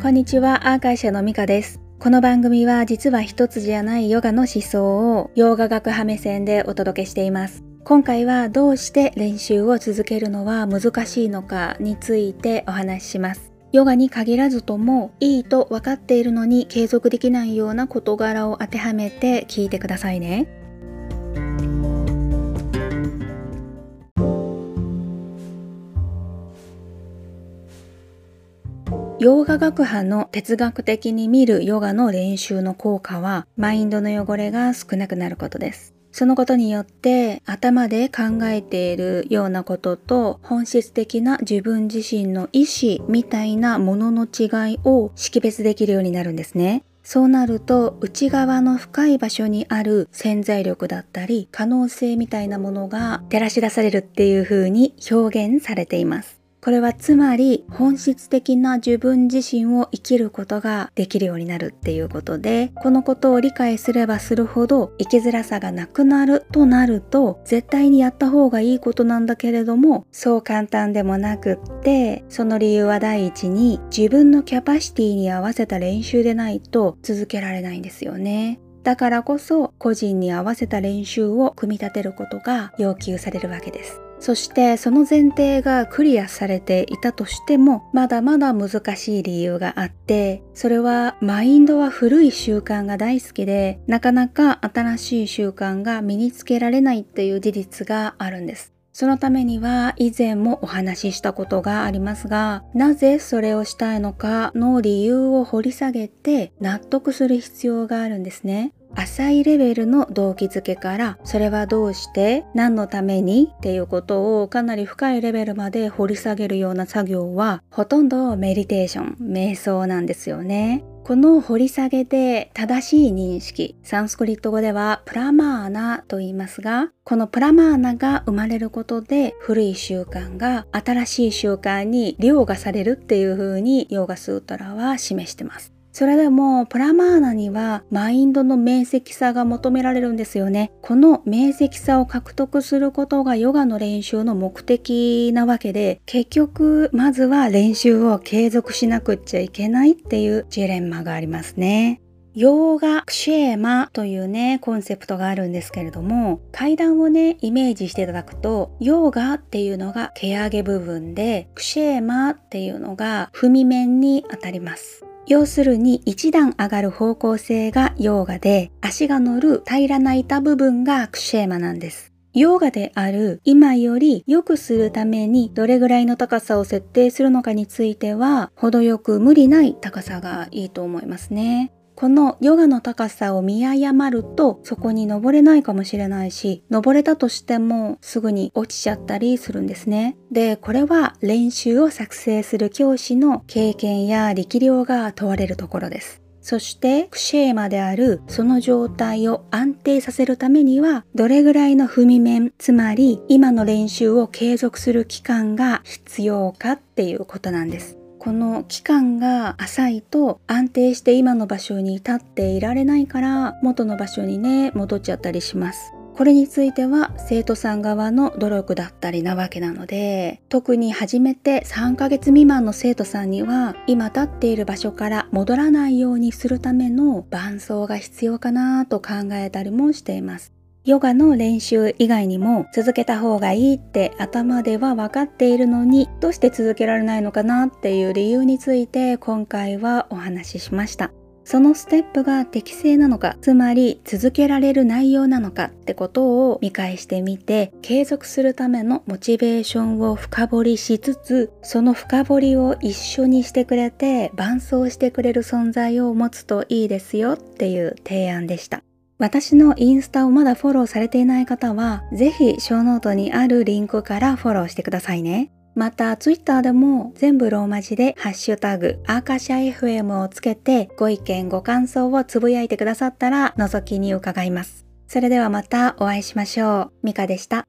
こんにちは、アーカイ社のミカです。この番組は実は一つじゃないヨガの思想をヨガ学派目線でお届けしています。今回はどうして練習を続けるのは難しいのかについてお話しします。ヨガに限らずともいいと分かっているのに継続できないような事柄を当てはめて聞いてくださいね。ヨガ学派の哲学的に見るヨガの練習の効果はマインドの汚れが少なくなることです。そのことによって頭で考えているようなことと本質的な自分自身の意思みたいなものの違いを識別できるようになるんですね。そうなると内側の深い場所にある潜在力だったり可能性みたいなものが照らし出されるっていう風に表現されています。これはつまり本質的な自分自身を生きることができるようになるっていうことでこのことを理解すればするほど生きづらさがなくなるとなると絶対にやった方がいいことなんだけれどもそう簡単でもなくってその理由は第一に自分のキャパシティに合わせた練習でないと続けられないんですよね。だからこそ個人に合わせた練習を組み立てることが要求されるわけです。そしてその前提がクリアされていたとしてもまだまだ難しい理由があってそれはマインドは古い習慣が大好きでなかなか新しい習慣が身につけられないっていう事実があるんです。そのためには以前もお話ししたことがありますがなぜそれをしたいのかの理由を掘り下げて納得する必要があるんですね。浅いレベルの動機づけからそれはどうして何のためにっていうことをかなり深いレベルまで掘り下げるような作業はほとんどメディテーション瞑想なんですよね。この掘り下げで正しい認識、サンスクリット語ではプラマーナと言いますが、このプラマーナが生まれることで古い習慣が新しい習慣に凌駕されるっていう風にヨーガスートラは示してます。それでもプラマーナにはマインドの明晰さが求められるんですよね。この明晰さを獲得することがヨガの練習の目的なわけで結局まずは練習を継続しなくっちゃいけないっていうジレンマがありますね。ヨーガクシェーマというね、コンセプトがあるんですけれども、階段をね、イメージしていただくと、ヨーガっていうのが毛上げ部分で、クシェーマっていうのが踏み面にあたります。要するに一段上がる方向性がヨーガで足が乗る平らな板部分がクシェーマなんです。ヨーガである今より良くするためにどれぐらいの高さを設定するのかについては程よく無理ない高さがいいと思いますね。このヨガの高さを見誤るとそこに登れないかもしれないし登れたとしてもすぐに落ちちゃったりするんですね。でこれは練習を作成する教師の経験や力量が問われるところです。そしてクシェーマであるその状態を安定させるためにはどれぐらいの踏み面つまり今の練習を継続する期間が必要かっていうことなんです。この期間が浅いと安定して今の場所に立っていられないから元の場所にね戻っちゃったりします。これについては生徒さん側の努力だったりなわけなので特に初めて3ヶ月未満の生徒さんには今立っている場所から戻らないようにするための伴奏が必要かなと考えたりもしています。ヨガの練習以外にも続けた方がいいって頭では分かっているのにどうして続けられないのかなっていう理由について今回はお話ししました。そのステップが適正なのか、つまり続けられる内容なのかってことを見返してみて、継続するためのモチベーションを深掘りしつつ、その深掘りを一緒にしてくれて伴走してくれる存在を持つといいですよっていう提案でした。私のインスタをまだフォローされていない方は、ぜひショーノートにあるリンクからフォローしてくださいね。また、ツイッターでも全部ローマ字でハッシュタグ、アーカシャ FM をつけてご意見ご感想をつぶやいてくださったら覗きに伺います。それではまたお会いしましょう。ミカでした。